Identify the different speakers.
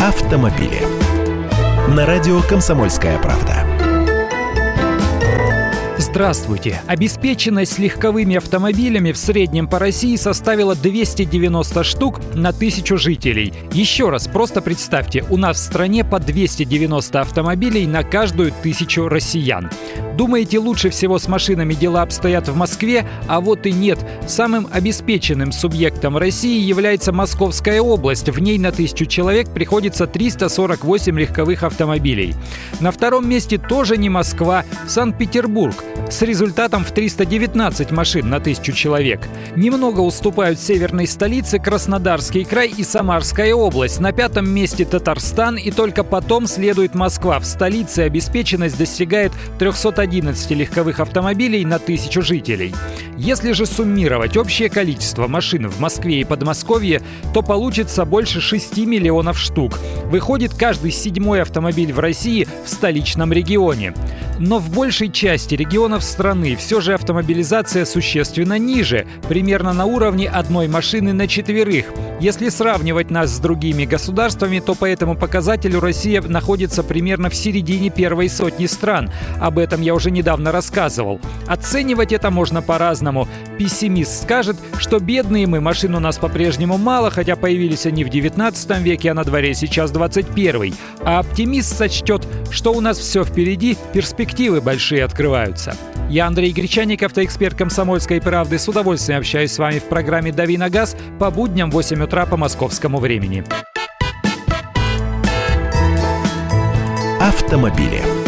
Speaker 1: автомобили. На радио «Комсомольская правда».
Speaker 2: Здравствуйте! Обеспеченность легковыми автомобилями в среднем по России составила 290 штук на тысячу жителей. Еще раз, просто представьте, у нас в стране по 290 автомобилей на каждую тысячу россиян. Думаете, лучше всего с машинами дела обстоят в Москве? А вот и нет. Самым обеспеченным субъектом России является Московская область. В ней на тысячу человек приходится 348 легковых автомобилей. На втором месте тоже не Москва, Санкт-Петербург с результатом в 319 машин на тысячу человек. Немного уступают северной столице Краснодарский край и Самарская область. На пятом месте Татарстан и только потом следует Москва. В столице обеспеченность достигает 311 легковых автомобилей на тысячу жителей. Если же суммировать общее количество машин в Москве и Подмосковье, то получится больше 6 миллионов штук. Выходит каждый седьмой автомобиль в России в столичном регионе. Но в большей части регионов страны все же автомобилизация существенно ниже, примерно на уровне одной машины на четверых. Если сравнивать нас с другими государствами, то по этому показателю Россия находится примерно в середине первой сотни стран. Об этом я уже недавно рассказывал. Оценивать это можно по-разному. Пессимист скажет, что бедные мы, машин у нас по-прежнему мало, хотя появились они в 19 веке, а на дворе сейчас 21. А оптимист сочтет, что у нас все впереди, перспективы большие открываются. Я Андрей Гречаник, автоэксперт «Комсомольской правды». С удовольствием общаюсь с вами в программе «Дави на газ» по будням в 8 утра по московскому времени.
Speaker 1: Автомобили.